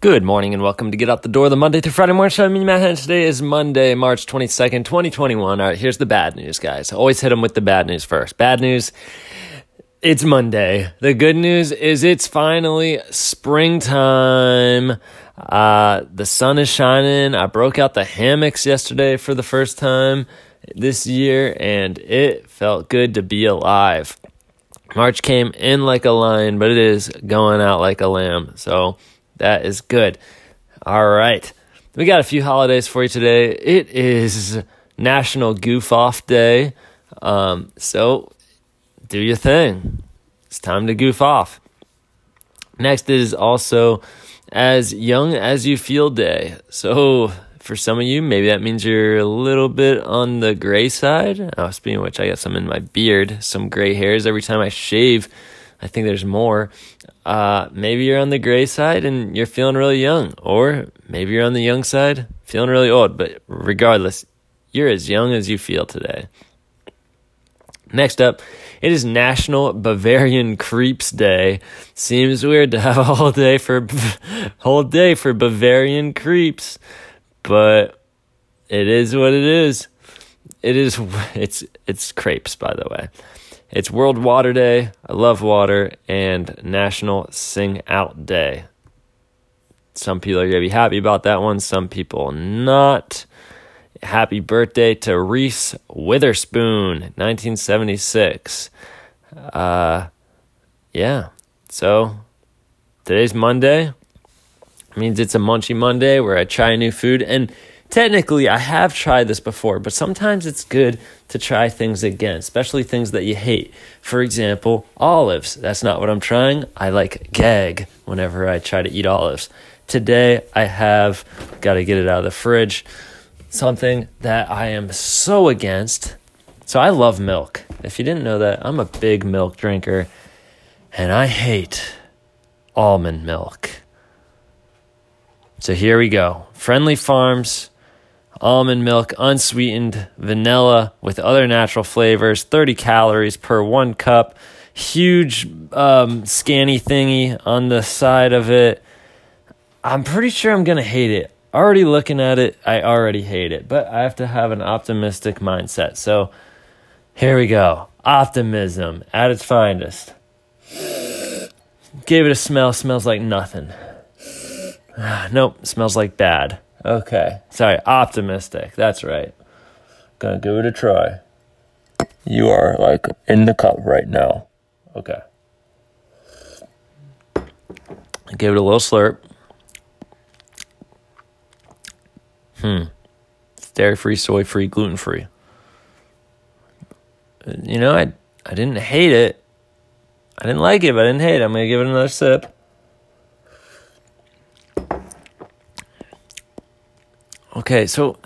Good morning and welcome to Get Out the Door, the Monday through Friday morning show. I'm Matt Henn. Today is Monday, March 22nd, 2021. All right, here's the bad news, guys. Always hit them with the bad news first. Bad news, it's Monday. The good news is it's finally springtime. Uh, the sun is shining. I broke out the hammocks yesterday for the first time this year, and it felt good to be alive. March came in like a lion, but it is going out like a lamb. So, that is good. All right. We got a few holidays for you today. It is National Goof Off Day. Um, so do your thing. It's time to goof off. Next is also As Young as You Feel Day. So for some of you, maybe that means you're a little bit on the gray side. Oh, speaking of which, I got some in my beard, some gray hairs every time I shave. I think there's more. Uh, maybe you're on the gray side and you're feeling really young, or maybe you're on the young side, feeling really old. But regardless, you're as young as you feel today. Next up, it is National Bavarian Creeps Day. Seems weird to have a whole day for whole day for Bavarian creeps, but it is what it is. It is it's it's crepes by the way. It's World Water Day. I love water and National Sing Out Day. Some people are going to be happy about that one, some people not. Happy birthday to Reese Witherspoon, 1976. Uh, yeah. So today's Monday. means it's a munchy Monday where I try new food and technically I have tried this before, but sometimes it's good to try things again, especially things that you hate. For example, olives. That's not what I'm trying. I like gag whenever I try to eat olives. Today I have got to get it out of the fridge. Something that I am so against. So I love milk. If you didn't know that, I'm a big milk drinker and I hate almond milk. So here we go. Friendly Farms almond milk, unsweetened, vanilla with other natural flavors, 30 calories per one cup. Huge um, scanny thingy on the side of it. I'm pretty sure I'm going to hate it. Already looking at it, I already hate it, but I have to have an optimistic mindset. So here we go. Optimism at its finest. Gave it a smell, smells like nothing. nope, smells like bad. Okay. Sorry, optimistic. That's right. Gonna give it a try. You are like in the cup right now. Okay. Give it a little slurp. Hmm. It's dairy free, soy free, gluten free. You know, I I didn't hate it. I didn't like it, but I didn't hate it. I'm gonna give it another sip. Okay, so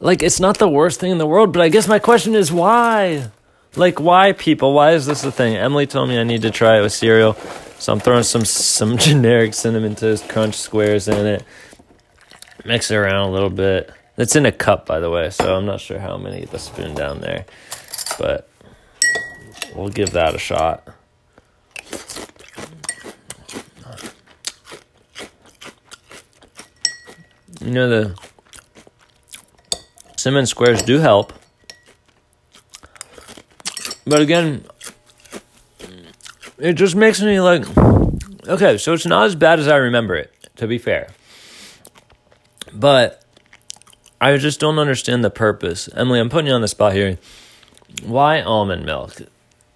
like it's not the worst thing in the world, but I guess my question is why? Like why people? Why is this a thing? Emily told me I need to try it with cereal. So I'm throwing some some generic cinnamon toast crunch squares in it. Mix it around a little bit. It's in a cup by the way, so I'm not sure how many the spoon down there. But we'll give that a shot. You know the cinnamon squares do help. But again, it just makes me like okay, so it's not as bad as I remember it, to be fair. But I just don't understand the purpose. Emily, I'm putting you on the spot here. Why almond milk?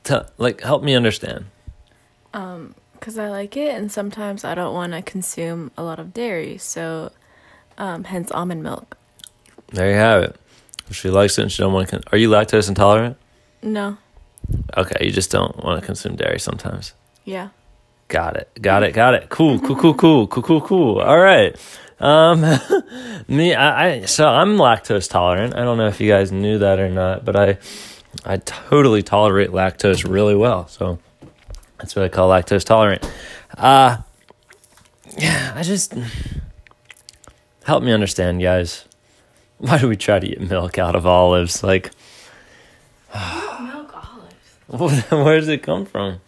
Tell, like help me understand. Um cuz I like it and sometimes I don't want to consume a lot of dairy. So um, hence almond milk. There you have it. If she likes it and she don't want to, con- are you lactose intolerant? No. Okay, you just don't want to consume dairy sometimes. Yeah. Got it. Got it. Got it. Cool. Cool. Cool. Cool. Cool. Cool. Cool. All right. Um, me, I, I, so I'm lactose tolerant. I don't know if you guys knew that or not, but I, I totally tolerate lactose really well. So that's what I call lactose tolerant. Uh, yeah, I just, help me understand, guys. Why do we try to get milk out of olives? Like, milk olives. Where does it come from?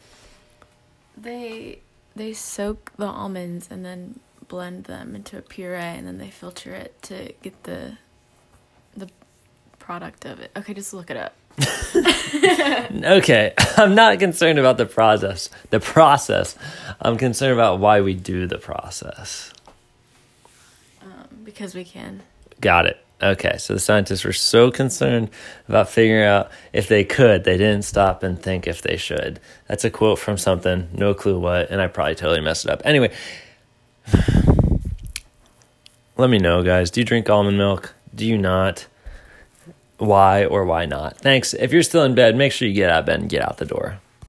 They they soak the almonds and then blend them into a puree and then they filter it to get the the product of it. Okay, just look it up. Okay, I'm not concerned about the process. The process. I'm concerned about why we do the process. Because we can. Got it. Okay, so the scientists were so concerned about figuring out if they could, they didn't stop and think if they should. That's a quote from something, no clue what, and I probably totally messed it up. Anyway, let me know, guys. Do you drink almond milk? Do you not? Why or why not? Thanks. If you're still in bed, make sure you get out of bed and get out the door.